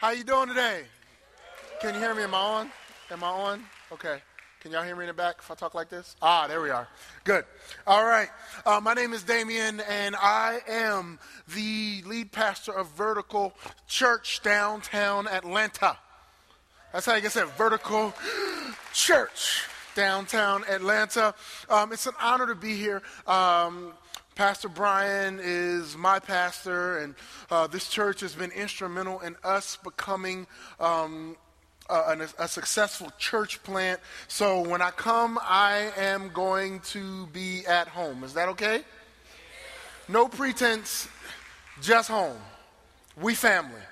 How you doing today? Can you hear me? Am I on? Am I on? Okay. Can y'all hear me in the back if I talk like this? Ah, there we are. Good. All right. Uh, my name is Damien, and I am the lead pastor of Vertical Church downtown Atlanta. That's how you get said, Vertical Church downtown Atlanta. Um, it's an honor to be here. Um, Pastor Brian is my pastor, and uh, this church has been instrumental in us becoming um, a, a, successful church plant. So when I come, I am going to be at home. Is that okay? No pretense, just home. We family.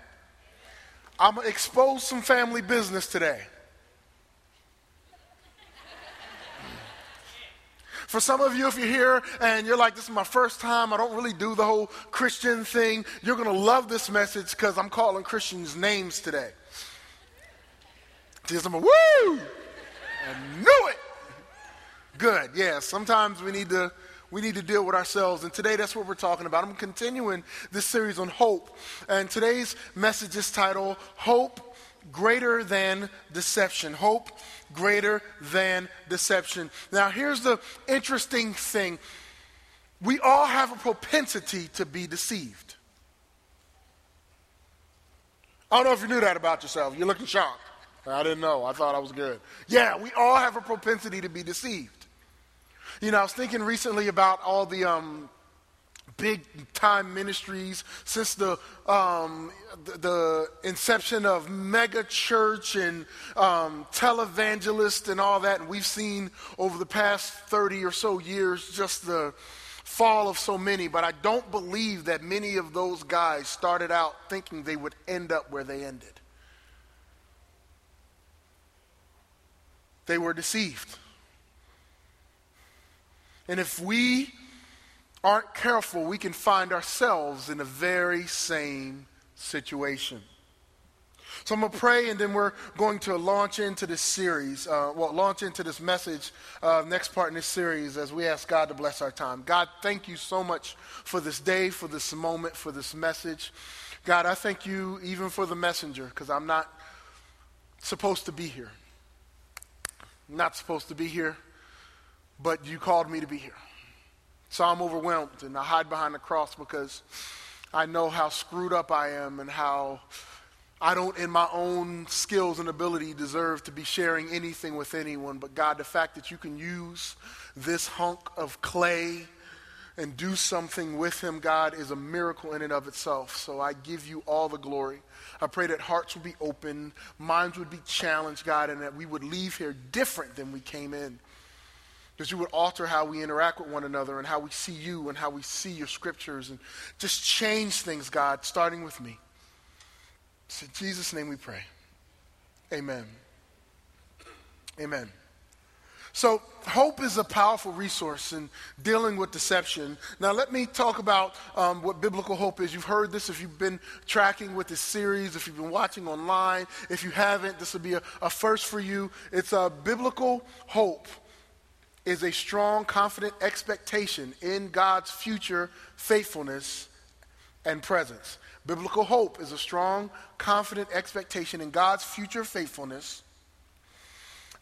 I'm going to expose some family business today. For some of you, if you're here and you're like, this is my first time, I don't really do the whole Christian thing, you're going to love this message because I'm calling Christians names today. I'm a, woo! I knew it. Good. Yeah. Sometimes we need to we need to deal with ourselves. And today that's what we're talking about. I'm continuing this series on hope. And today's message is titled Hope Greater Than Deception. Hope Greater Than Deception. Now, here's the interesting thing we all have a propensity to be deceived. I don't know if you knew that about yourself. You're looking shocked. I didn't know. I thought I was good. Yeah, we all have a propensity to be deceived. You know, I was thinking recently about all the um, big time ministries since the, um, the, inception of mega church and um, televangelist and all that. And we've seen over the past 30 or so years just the fall of so many. But I don't believe that many of those guys started out thinking they would end up where they ended. they were deceived. And if we aren't careful, we can find ourselves in the very same situation. So I'm going to pray, and then we're going to launch into this series, uh, well, launch into this message, uh, next part in this series, as we ask God to bless our time. God, thank you so much for this day, for this moment, for this message. God, I thank you even for the messenger, because I'm not supposed to be here not supposed to be here, but you called me to be here. So I'm overwhelmed and I hide behind the cross because I know how screwed up I am and how I don't, in my own skills and ability, deserve to be sharing anything with anyone. But God, the fact that you can use this hunk of clay and do something with him, God, is a miracle in and of itself. So I give you all the glory. I pray that hearts would be open, minds would be challenged, God, and that we would leave here different than we came in. That you would alter how we interact with one another and how we see you and how we see your scriptures and just change things, God, starting with me. So in Jesus' name we pray. Amen. Amen. So, hope is a powerful resource in dealing with deception. Now, let me talk about um, what biblical hope is. You've heard this if you've been tracking with this series, if you've been watching online. If you haven't, this will be a, a first for you. It's a biblical hope is a strong, confident expectation in God's future faithfulness and presence. Biblical hope is a strong, confident expectation in God's future faithfulness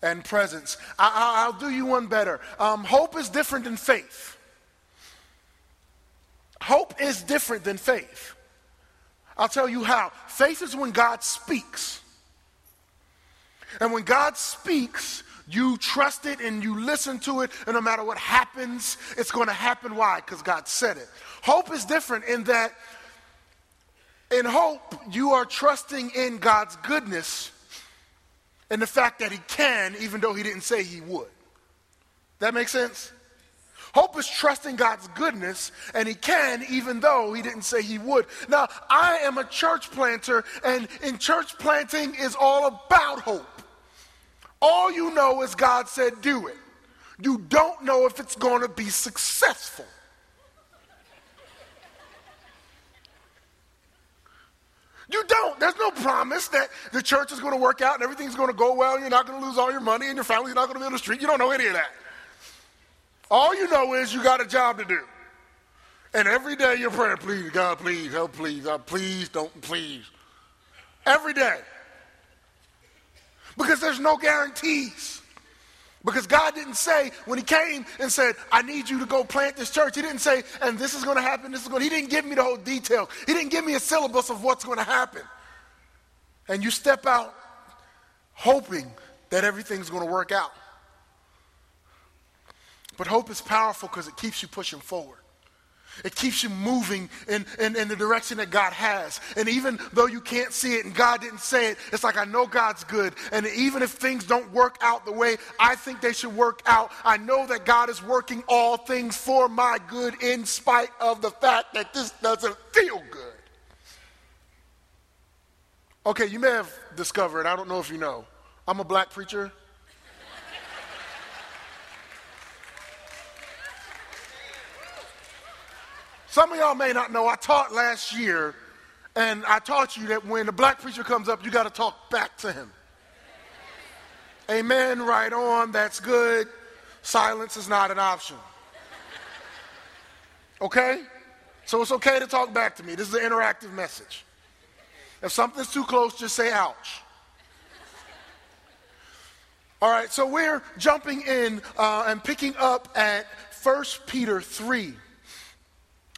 and presence. I, will do you one better. Um, hope is different than faith. Hope is different than faith. I'll tell you how. Faith is when God speaks. And when God speaks, you trust it and you listen to it, and no matter what happens, it's going to happen. Why? Because God said it. Hope is different in that, in hope, you are trusting in God's goodness and the fact that he can, even though he didn't say he would. That makes sense? Hope is trusting God's goodness, and he can, even though he didn't say he would. Now, I am a church planter, and in church planting is all about hope. All you know is God said, do it. You don't know if it's going to be successful. You don't. There's no promise that the church is going to work out and everything's going to go well. You're not going to lose all your money and your family's not going to be on the street. You don't know any of that. All you know is you got a job to do. And every day you're praying, please, God, please, help, please, God, please, don't, please. every day. Because there's no guarantees. Because God didn't say, when He came and said, I need you to go plant this church, He didn't say, and this is going to happen, this is going He didn't give me the whole detail. He didn't give me a syllabus of what's going to happen. And you step out hoping that everything's going to work out. But hope is powerful because it keeps you pushing forward. It keeps you moving in, in, in, the direction that God has. And even though you can't see it and God didn't say it, it's like I know God's good. And even if things don't work out the way I think they should work out, I know that God is working all things for my good in spite of the fact that this doesn't feel good. Okay, you may have discovered, I don't know if you know, I'm a black preacher. Some of y'all may not know, I taught last year, and I taught you that when a black preacher comes up, you got to talk back to him. Amen, right on, that's good. Silence is not an option. Okay? So it's okay to talk back to me. This is an interactive message. If something's too close, just say ouch. All right, so we're jumping in uh, and picking up at 1 Peter 3.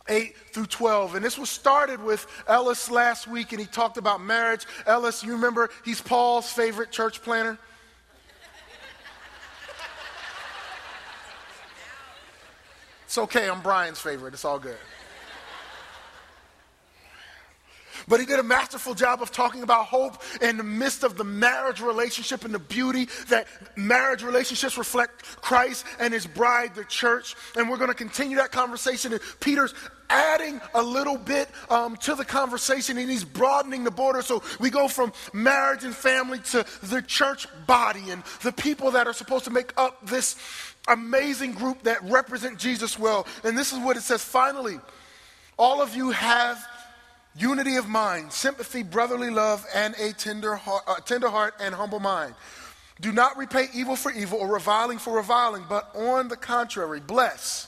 8 through 12. And this was started with Ellis last week, and he talked about marriage. Ellis, you remember, he's Paul's favorite church planner. It's okay, I'm Brian's favorite. It's all good. But he did a masterful job of talking about hope in the midst of the marriage relationship and the beauty that marriage relationships reflect Christ and his bride, the church. And we're going to continue that conversation. And Peter's adding a little bit um, to the conversation and he's broadening the border. So we go from marriage and family to the church body and the people that are supposed to make up this amazing group that represent Jesus well. And this is what it says finally, all of you have unity of mind, sympathy, brotherly love, and a tender heart, uh, tender heart and humble mind. Do not repay evil for evil or reviling for reviling, but on the contrary, bless.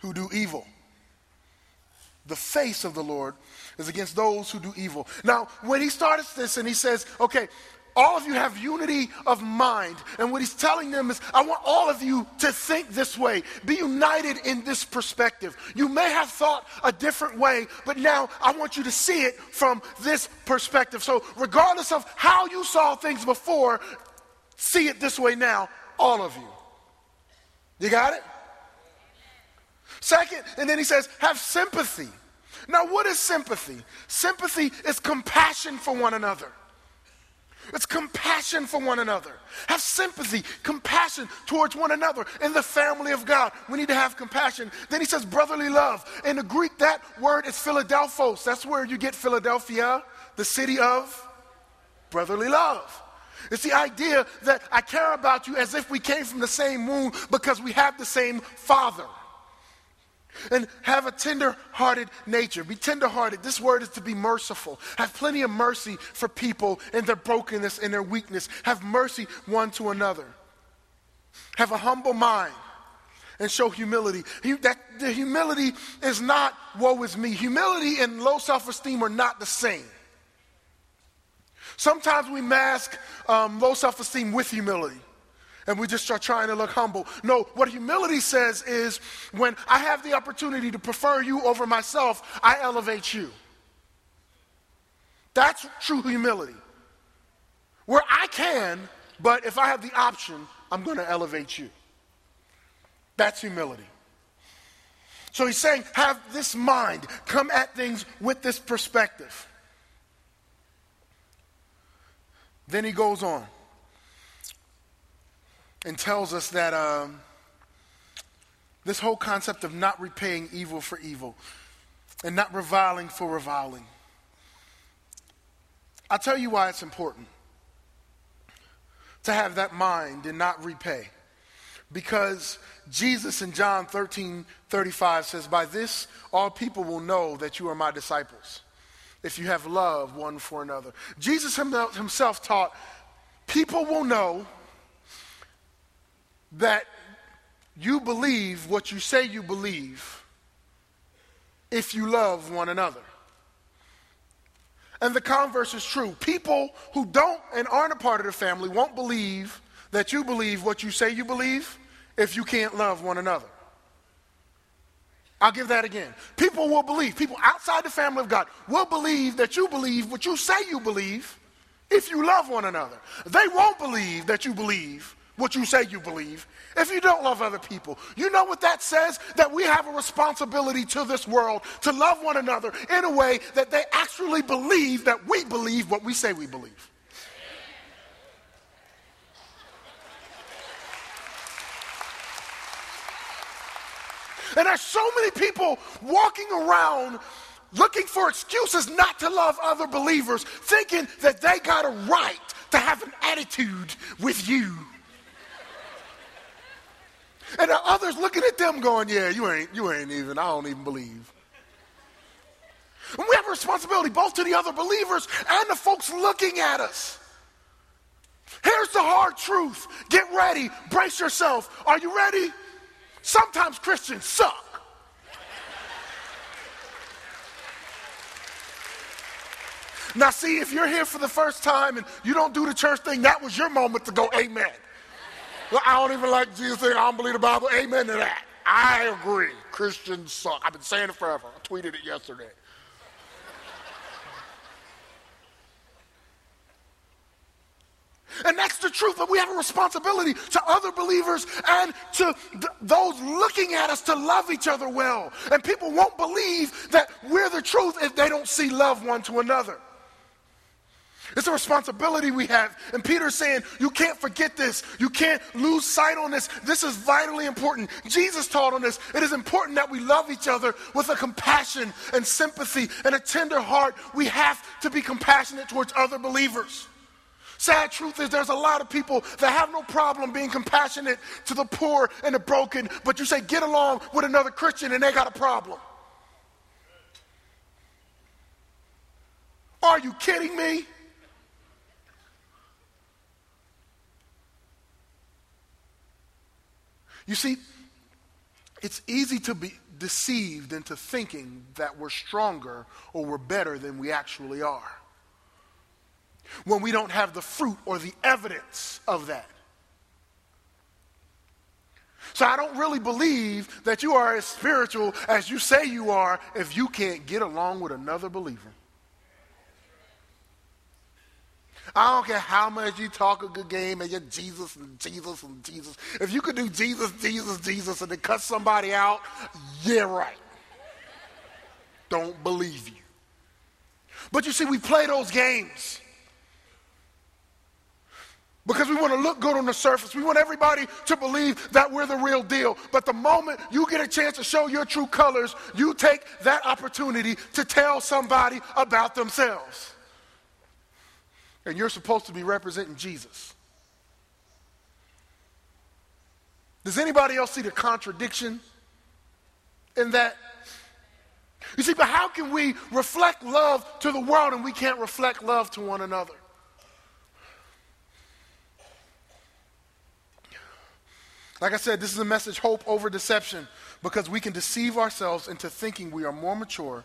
who do evil. The face of the Lord is against those who do evil. Now, when he starts this and he says, okay, all of you have unity of mind. And what he's telling them is, I want all of you to think this way, be united in this perspective. You may have thought a different way, but now I want you to see it from this perspective. So, regardless of how you saw things before, see it this way now, all of you. You got it? Second, and then he says, have sympathy. Now, what is sympathy? Sympathy is compassion for one another. It's compassion for one another. Have sympathy, compassion towards one another in the family of God. We need to have compassion. Then he says brotherly love. In the Greek, that word is Philadelphos. That's where you get Philadelphia, the city of brotherly love. It's the idea that I care about you as if we came from the same womb because we have the same father and have a tender hearted nature. Be tender hearted. This word is to be merciful. Have plenty of mercy for people in their brokenness and their weakness. Have mercy one to another. Have a humble mind and show humility. that, the humility is not woe is me. Humility and low self esteem are not the same. Sometimes we mask um, low self esteem with humility and we just start trying to look humble. No, what humility says is when I have the opportunity to prefer you over myself, I elevate you. That's true humility. Where I can, but if I have the option, I'm going to elevate you. That's humility. So he's saying, have this mind, come at things with this perspective. Then he goes on and tells us that um, this whole concept of not repaying evil for evil and not reviling for reviling. I'll tell you why it's important to have that mind and not repay. Because Jesus in John 13 35 says, By this all people will know that you are my disciples, if you have love one for another. Jesus himself taught, People will know that you believe what you say you believe if you love one another. And the converse is true. People who don't and aren't a part of the family won't believe that you believe what you say you believe if you can't love one another. I'll give that again. People will believe, people outside the family of God will believe that you believe what you say you believe if you love one another. They won't believe that you believe what you say you believe if you don't love other people. You know what that says? That we have a responsibility to this world to love one another in a way that they actually believe that we believe what we say we believe. And there's so many people walking around looking for excuses not to love other believers, thinking that they got a right to have an attitude with you. And the others looking at them going, yeah, you ain't, you ain't even, I don't even believe. And we have a responsibility both to the other believers and the folks looking at us. Here's the hard truth. Get ready. Brace yourself. Are you ready? Sometimes Christians suck. Now, see, if you're here for the first time and you don't do the church thing, that was your moment to go, Amen. Well, I don't even like Jesus. I don't believe the Bible. Amen to that. I agree. Christians suck. I've been saying it forever. I tweeted it yesterday. And that's the truth. But we have a responsibility to other believers and to th- those looking at us to love each other well. And people won't believe that we're the truth if they don't see love one to another. It's a responsibility we have. And Peter's saying, you can't forget this. You can't lose sight on this. This is vitally important. Jesus taught on this. It is important that we love each other with a compassion and sympathy and a tender heart. We have to be compassionate towards other believers. Sad truth is, there's a lot of people that have no problem being compassionate to the poor and the broken, but you say, get along with another Christian and they got a problem. Are you kidding me? You see, it's easy to be deceived into thinking that we're stronger or we're better than we actually are when we don't have the fruit or the evidence of that. So I don't really believe that you are as spiritual as you say you are if you can't get along with another believer. I don't care how much you talk a good game and you're Jesus and Jesus and Jesus. If you could do Jesus, Jesus, Jesus and then cut somebody out, yeah, right. Don't believe you. But you see, we play those games because we want to look good on the surface. We want everybody to believe that we're the real deal. But the moment you get a chance to show your true colors, you take that opportunity to tell somebody about themselves and you're supposed to be representing Jesus. Does anybody else see the contradiction in that? You see, but how can we reflect love to the world and we can't reflect love to one another? Like I said, this is a message hope over deception because we can deceive ourselves into thinking we are more mature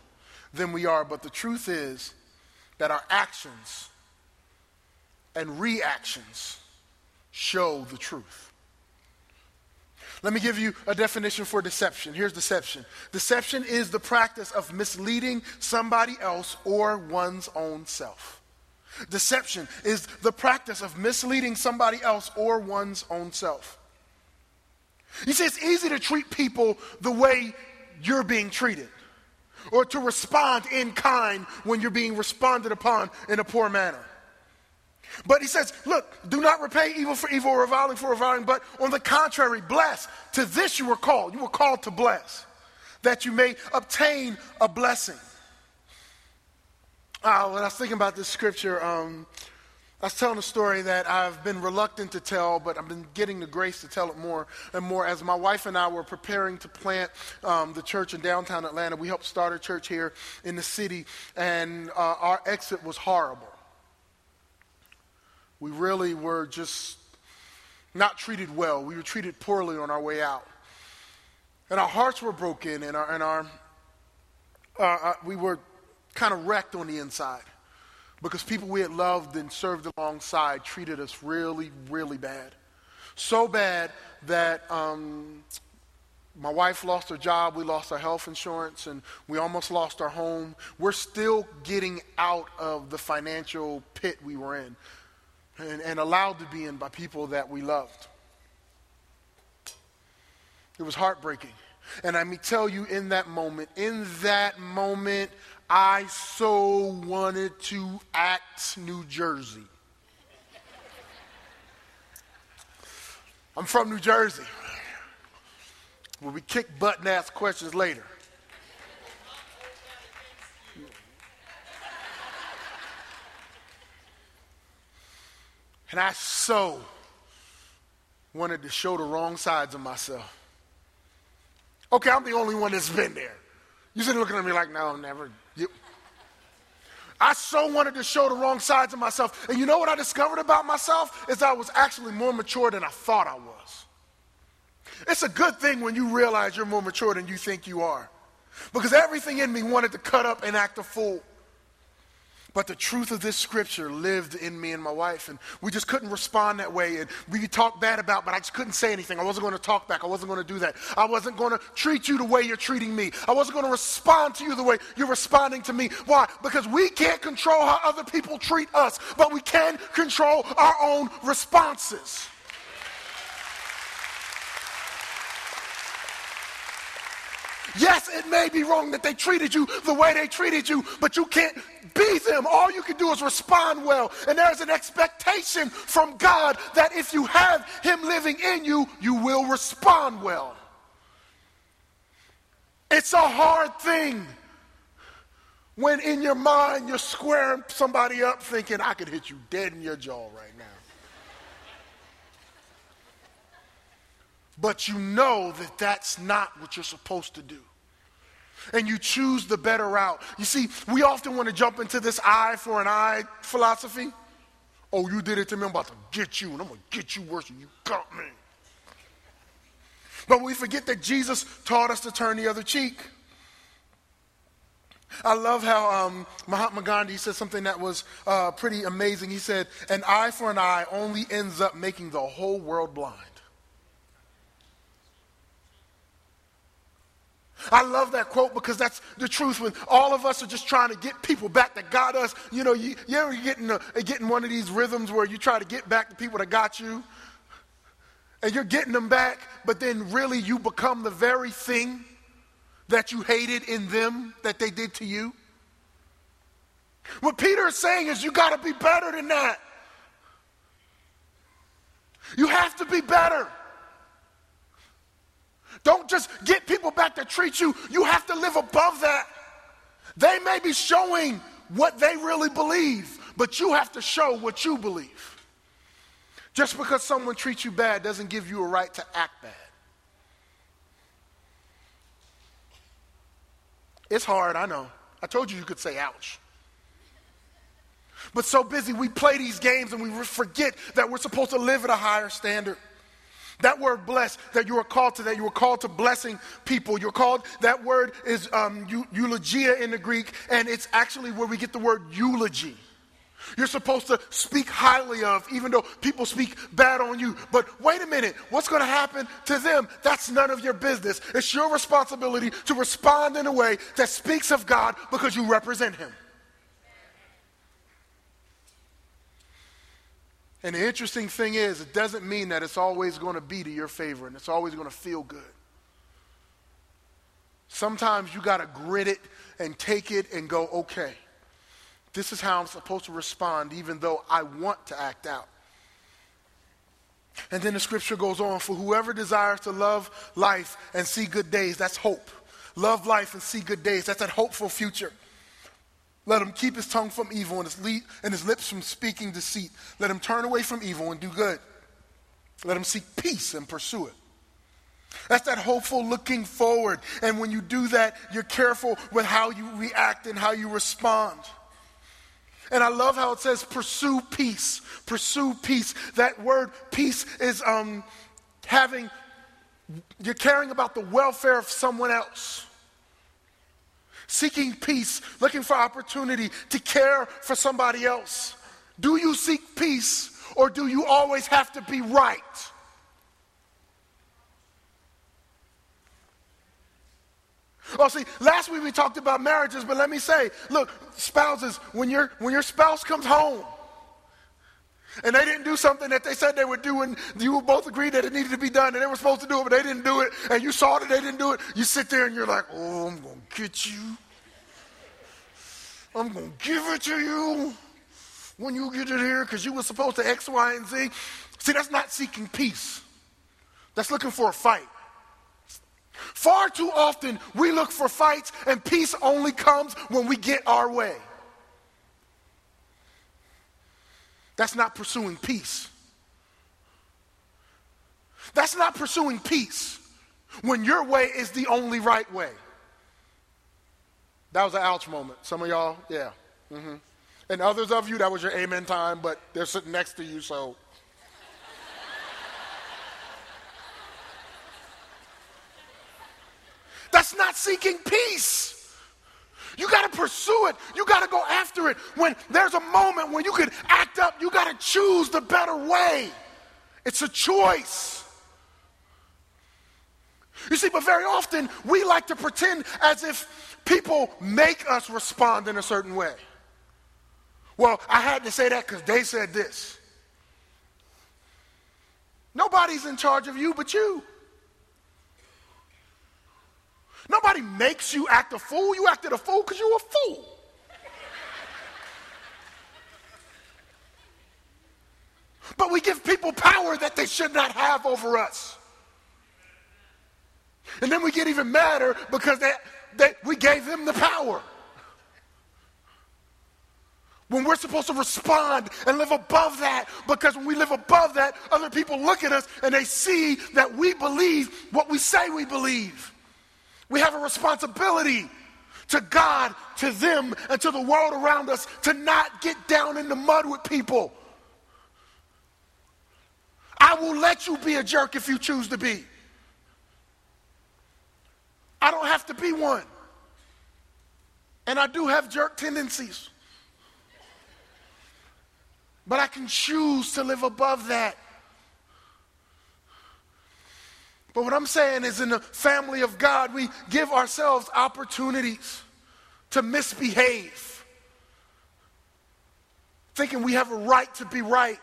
than we are. But the truth is that our actions and reactions show the truth. Let me give you a definition for deception. Here's deception deception is the practice of misleading somebody else or one's own self. Deception is the practice of misleading somebody else or one's own self. You see, it's easy to treat people the way you're being treated, or to respond in kind when you're being responded upon in a poor manner. But he says, look, do not repay evil for evil or reviling for reviling, but on the contrary, bless. To this you were called. You were called to bless, that you may obtain a blessing. Uh, when I was thinking about this scripture, um, I was telling a story that I've been reluctant to tell, but I've been getting the grace to tell it more and more. As my wife and I were preparing to plant um, the church in downtown Atlanta, we helped start a church here in the city, and uh, our exit was horrible. We really were just not treated well. We were treated poorly on our way out. And our hearts were broken, and, our, and our, we were kind of wrecked on the inside because people we had loved and served alongside treated us really, really bad. So bad that um, my wife lost her job, we lost our health insurance, and we almost lost our home. We're still getting out of the financial pit we were in and, and allowed to be in by people that we loved. It was heartbreaking. And let me tell you, in that moment, in that moment, I so wanted to act New Jersey. I'm from New Jersey, where we kick butt and ask questions later. And I so wanted to show the wrong sides of myself. Okay, I'm the only one that's been there. You sitting looking at me like, no, never. You. I so wanted to show the wrong sides of myself. And you know what I discovered about myself? Is I was actually more mature than I thought I was. It's a good thing when you realize you're more mature than you think you are. Because everything in me wanted to cut up and act a fool. But the truth of this scripture lived in me and my wife, and we just couldn't respond that way. And we talked bad about, but I just couldn't say anything. I wasn't going to talk back. I wasn't going to do that. I wasn't going to treat you the way you're treating me. I wasn't going to respond to you the way you're responding to me. Why? Because we can't control how other people treat us, but we can control our own responses. Yes, it may be wrong that they treated you the way they treated you, but you can't be them. All you can do is respond well. And there's an expectation from God that if you have Him living in you, you will respond well. It's a hard thing when in your mind you're squaring somebody up thinking, I could hit you dead in your jaw right now. But you know that that's not what you're supposed to do and you choose the better route. You see, we often want to jump into this eye for an eye philosophy. Oh, you did it to me, I'm about to get you, and I'm going to get you worse than you got me. But we forget that Jesus taught us to turn the other cheek. I love how um, Mahatma Gandhi said something that was uh, pretty amazing. He said, An eye for an eye only ends up making the whole world blind. I love that quote because that's the truth when all of us are just trying to get people back that got us. You know, you, you ever get in, a, get in one of these rhythms where you try to get back the people that got you? And you're getting them back, but then really you become the very thing that you hated in them that they did to you? What Peter is saying is you got to be better than that. You have to be better. Don't just get people back to treat you. You have to live above that. They may be showing what they really believe, but you have to show what you believe. Just because someone treats you bad doesn't give you a right to act bad. It's hard, I know. I told you you could say ouch. But so busy, we play these games and we forget that we're supposed to live at a higher standard. That word blessed that you are called to, that you were called to blessing people. You're called, that word is um, eulogia in the Greek, and it's actually where we get the word eulogy. You're supposed to speak highly of, even though people speak bad on you. But wait a minute, what's going to happen to them? That's none of your business. It's your responsibility to respond in a way that speaks of God because you represent Him. And the interesting thing is, it doesn't mean that it's always going to be to your favor and it's always going to feel good. Sometimes you got to grit it and take it and go, okay, this is how I'm supposed to respond, even though I want to act out. And then the scripture goes on for whoever desires to love life and see good days, that's hope. Love life and see good days, that's that hopeful future. Let him keep his tongue from evil and his, le- and his lips from speaking deceit. Let him turn away from evil and do good. Let him seek peace and pursue it. That's that hopeful looking forward. And when you do that, you're careful with how you react and how you respond. And I love how it says pursue peace. Pursue peace. That word peace is um, having, you're caring about the welfare of someone else. Seeking peace, looking for opportunity to care for somebody else. Do you seek peace or do you always have to be right? Oh, see, last week we talked about marriages, but let me say, look, spouses, when, your when your spouse comes home and they didn't do something that they said they would do, and you both agreed that it needed to be done, and they were supposed to do it, but they didn't do it, and you saw that they didn't do it, you sit there and you're like, oh, I'm going to get you. I'm going to give it to you when you get it here because you were supposed to X, Y, and Z. See, that's not seeking peace. That's looking for a fight. Far too often, we look for fights, and peace only comes when we get our way. That's not pursuing peace. That's not pursuing peace when your way is the only right way. That was an ouch moment. Some of y'all, yeah. Mm-hmm. And others of you, that was your amen time, but they're sitting next to you, so That's not seeking peace. You got to pursue it. You got to go after it. When there's a moment when you can act up, you got to choose the better way. It's a choice. You see, but very often we like to pretend as if people make us respond in a certain way. Well, I had to say that because they said this. Nobody's in charge of you but you. Nobody makes you act a fool. You acted a fool because you're a fool. But we give people power that they should not have over us. And then we get even madder because they, they, we gave them the power. When we're supposed to respond and live above that, because when we live above that, other people look at us and they see that we believe what we say we believe. We have a responsibility to God, to them, and to the world around us to not get down in the mud with people. I will let you be a jerk if you choose to be. I don't have to be one. And I do have jerk tendencies. But I can choose to live above that. But what I'm saying is, in the family of God, we give ourselves opportunities to misbehave, thinking we have a right to be right,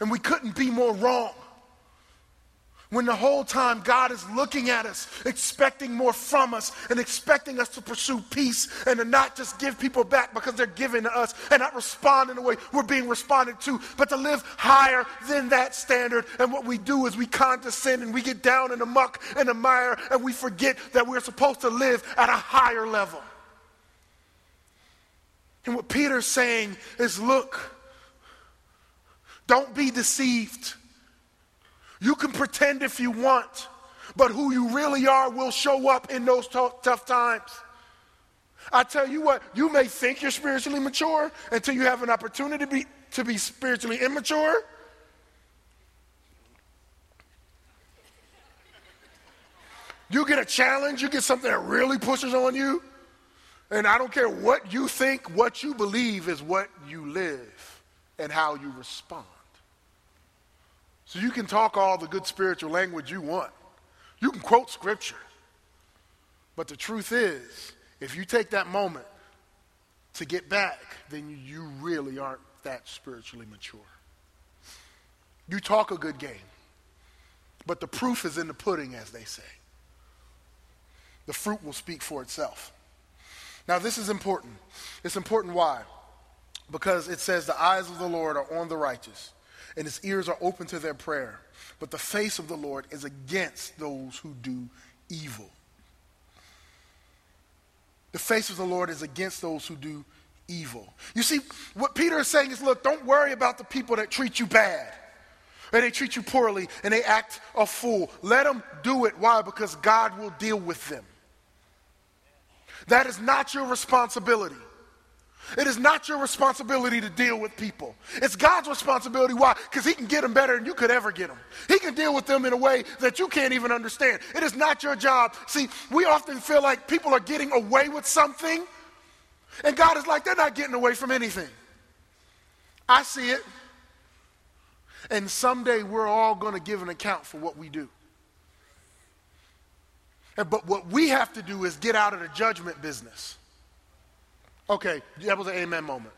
and we couldn't be more wrong. When the whole time God is looking at us, expecting more from us, and expecting us to pursue peace and to not just give people back because they're giving to us and not respond in the way we're being responded to, but to live higher than that standard. And what we do is we condescend and we get down in the muck and the mire and we forget that we're supposed to live at a higher level. And what Peter's saying is look, don't be deceived. You can pretend if you want, but who you really are will show up in those t- tough times. I tell you what, you may think you're spiritually mature until you have an opportunity to be, to be spiritually immature. You get a challenge, you get something that really pushes on you, and I don't care what you think, what you believe is what you live and how you respond. So you can talk all the good spiritual language you want. You can quote scripture. But the truth is, if you take that moment to get back, then you really aren't that spiritually mature. You talk a good game, but the proof is in the pudding, as they say. The fruit will speak for itself. Now, this is important. It's important why? Because it says the eyes of the Lord are on the righteous and his ears are open to their prayer. But the face of the Lord is against those who do evil. The face of the Lord is against those who do evil. You see, what Peter is saying is look, don't worry about the people that treat you bad. And they treat you poorly and they act a fool. Let them do it. Why? Because God will deal with them. That is not your responsibility. It is not your responsibility to deal with people. It's God's responsibility. Why? Because He can get them better than you could ever get them. He can deal with them in a way that you can't even understand. It is not your job. See, we often feel like people are getting away with something, and God is like, they're not getting away from anything. I see it. And someday we're all going to give an account for what we do. But what we have to do is get out of the judgment business. Okay, that was an amen moment.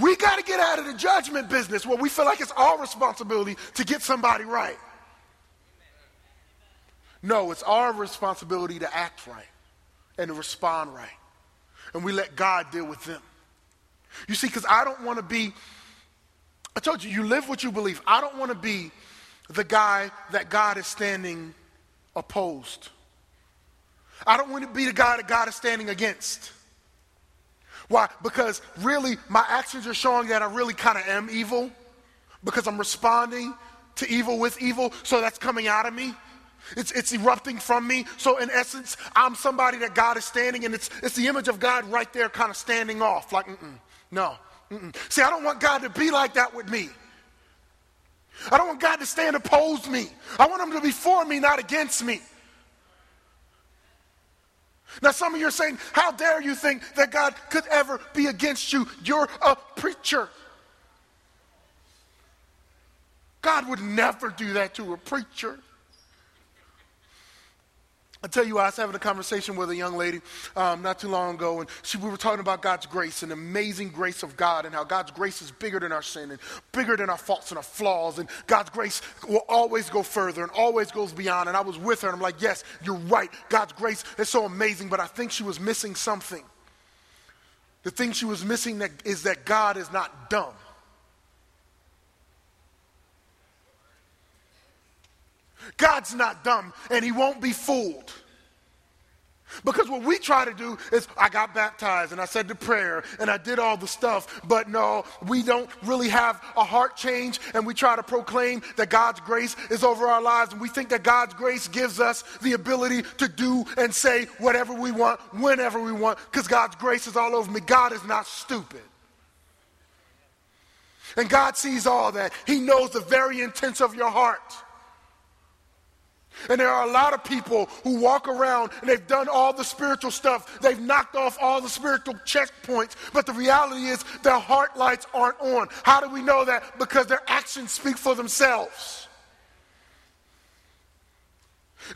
We got to get out of the judgment business where we feel like it's our responsibility to get somebody right. No, it's our responsibility to act right and to respond right. And we let God deal with them. You see, because I don't want to be, I told you, you live what you believe. I don't want to be the guy that God is standing opposed. I don't want to be the guy that God is standing against. Why? Because really, my actions are showing that I really kind of am evil because I'm responding to evil with evil, so that's coming out of me. It's, it's erupting from me. So, in essence, I'm somebody that God is standing, and it's, it's the image of God right there, kind of standing off. Like, mm-mm, no. Mm-mm. See, I don't want God to be like that with me. I don't want God to stand opposed me. I want Him to be for me, not against me. Now, some of you are saying, How dare you think that God could ever be against you? You're a preacher. God would never do that to a preacher. I tell you, I was having a conversation with a young lady um, not too long ago, and she, we were talking about God's grace and amazing grace of God, and how God's grace is bigger than our sin and bigger than our faults and our flaws, and God's grace will always go further and always goes beyond. And I was with her, and I'm like, yes, you're right. God's grace is so amazing, but I think she was missing something. The thing she was missing that, is that God is not dumb. God's not dumb and he won't be fooled. Because what we try to do is, I got baptized and I said the prayer and I did all the stuff, but no, we don't really have a heart change and we try to proclaim that God's grace is over our lives and we think that God's grace gives us the ability to do and say whatever we want, whenever we want, because God's grace is all over me. God is not stupid. And God sees all that. He knows the very intents of your heart. And there are a lot of people who walk around and they've done all the spiritual stuff. They've knocked off all the spiritual checkpoints. But the reality is their heart lights aren't on. How do we know that? Because their actions speak for themselves.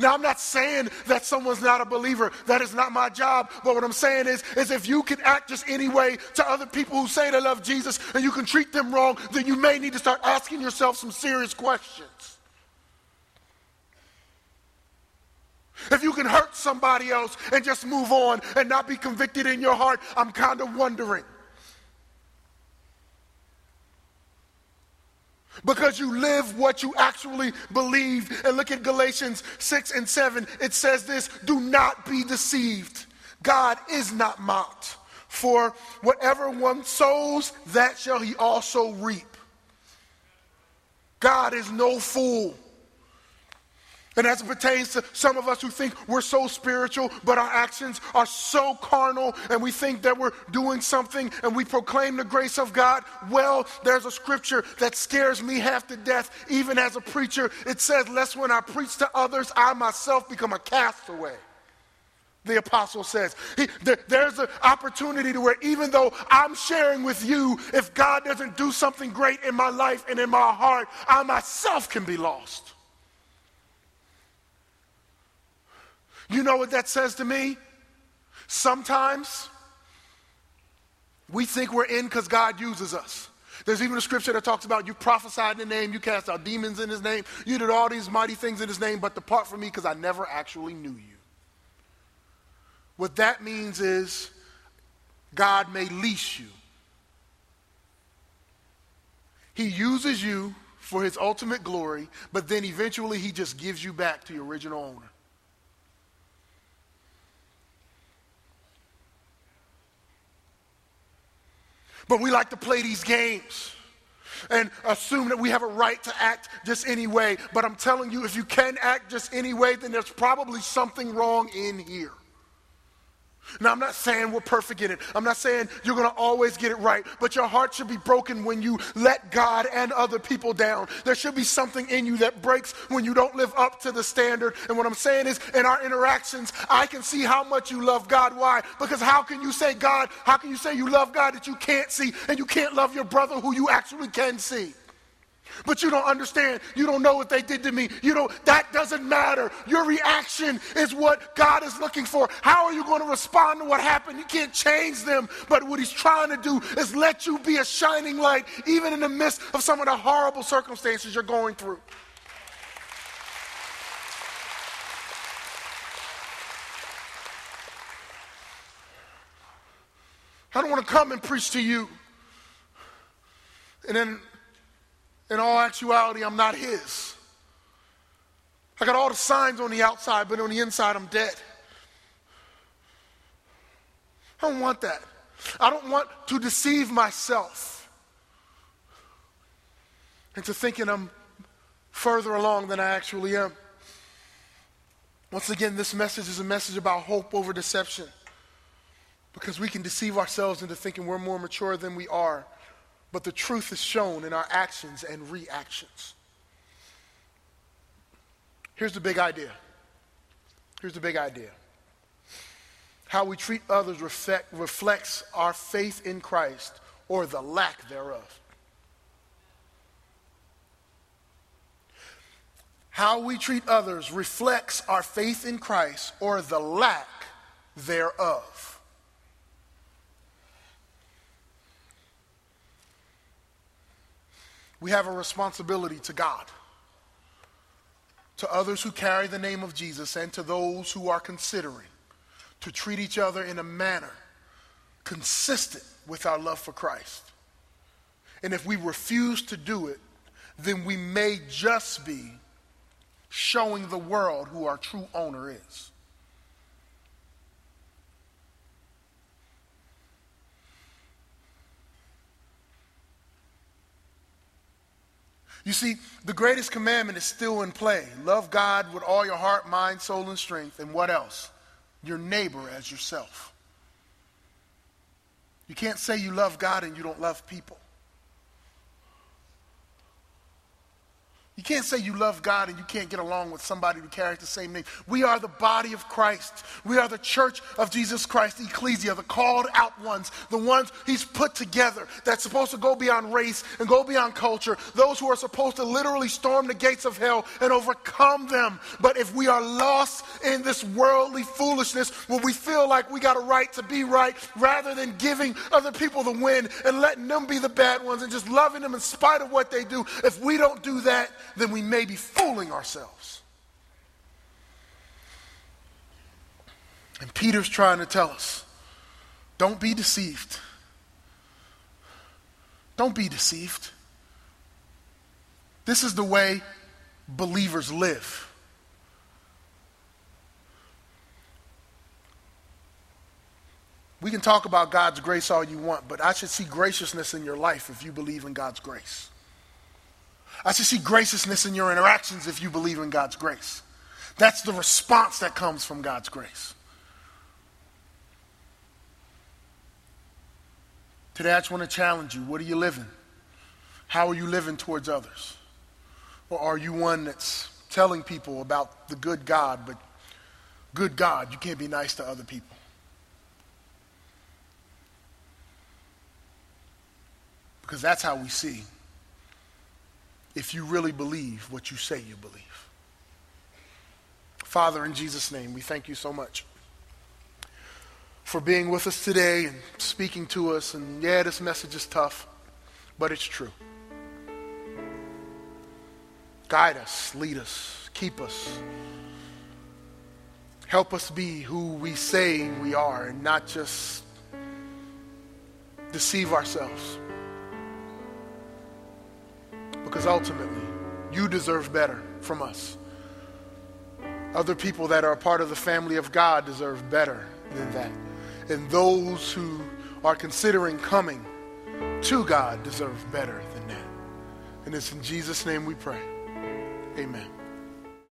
Now, I'm not saying that someone's not a believer. That is not my job. But what I'm saying is, is if you can act just any way to other people who say they love Jesus and you can treat them wrong, then you may need to start asking yourself some serious questions. If you can hurt somebody else and just move on and not be convicted in your heart, I'm kind of wondering. Because you live what you actually believe. And look at Galatians 6 and 7. It says this Do not be deceived. God is not mocked. For whatever one sows, that shall he also reap. God is no fool. And as it pertains to some of us who think we're so spiritual, but our actions are so carnal, and we think that we're doing something and we proclaim the grace of God, well, there's a scripture that scares me half to death, even as a preacher. It says, Lest when I preach to others, I myself become a castaway. The apostle says, he, there, There's an opportunity to where even though I'm sharing with you, if God doesn't do something great in my life and in my heart, I myself can be lost. You know what that says to me? Sometimes we think we're in because God uses us. There's even a scripture that talks about you prophesied in the name, you cast out demons in his name, you did all these mighty things in his name, but depart from me because I never actually knew you. What that means is God may lease you. He uses you for his ultimate glory, but then eventually he just gives you back to your original owner. But we like to play these games and assume that we have a right to act just any way. But I'm telling you, if you can act just any way, then there's probably something wrong in here. Now, I'm not saying we're perfect in it. I'm not saying you're going to always get it right, but your heart should be broken when you let God and other people down. There should be something in you that breaks when you don't live up to the standard. And what I'm saying is, in our interactions, I can see how much you love God. Why? Because how can you say God, how can you say you love God that you can't see and you can't love your brother who you actually can see? But you don't understand. You don't know what they did to me. You don't, that doesn't matter. Your reaction is what God is looking for. How are you going to respond to what happened? You can't change them. But what he's trying to do is let you be a shining light, even in the midst of some of the horrible circumstances you're going through. I don't want to come and preach to you and then in all actuality, I'm not his. I got all the signs on the outside, but on the inside, I'm dead. I don't want that. I don't want to deceive myself into thinking I'm further along than I actually am. Once again, this message is a message about hope over deception because we can deceive ourselves into thinking we're more mature than we are but the truth is shown in our actions and reactions. Here's the big idea. Here's the big idea. How we treat others reflect, reflects our faith in Christ or the lack thereof. How we treat others reflects our faith in Christ or the lack thereof. We have a responsibility to God, to others who carry the name of Jesus, and to those who are considering to treat each other in a manner consistent with our love for Christ. And if we refuse to do it, then we may just be showing the world who our true owner is. You see, the greatest commandment is still in play. Love God with all your heart, mind, soul, and strength. And what else? Your neighbor as yourself. You can't say you love God and you don't love people. You can't say you love God and you can't get along with somebody who carries the same name. We are the body of Christ. We are the church of Jesus Christ, the ecclesia, the called out ones, the ones he's put together that's supposed to go beyond race and go beyond culture, those who are supposed to literally storm the gates of hell and overcome them. But if we are lost in this worldly foolishness where we feel like we got a right to be right rather than giving other people the win and letting them be the bad ones and just loving them in spite of what they do, if we don't do that, then we may be fooling ourselves. And Peter's trying to tell us don't be deceived. Don't be deceived. This is the way believers live. We can talk about God's grace all you want, but I should see graciousness in your life if you believe in God's grace. I should see graciousness in your interactions if you believe in God's grace. That's the response that comes from God's grace. Today, I just want to challenge you. What are you living? How are you living towards others? Or are you one that's telling people about the good God, but good God, you can't be nice to other people? Because that's how we see if you really believe what you say you believe. Father, in Jesus' name, we thank you so much for being with us today and speaking to us. And yeah, this message is tough, but it's true. Guide us, lead us, keep us. Help us be who we say we are and not just deceive ourselves because ultimately, you deserve better from us. Other people that are part of the family of God deserve better than that. And those who are considering coming to God deserve better than that. And it's in Jesus' name we pray. Amen.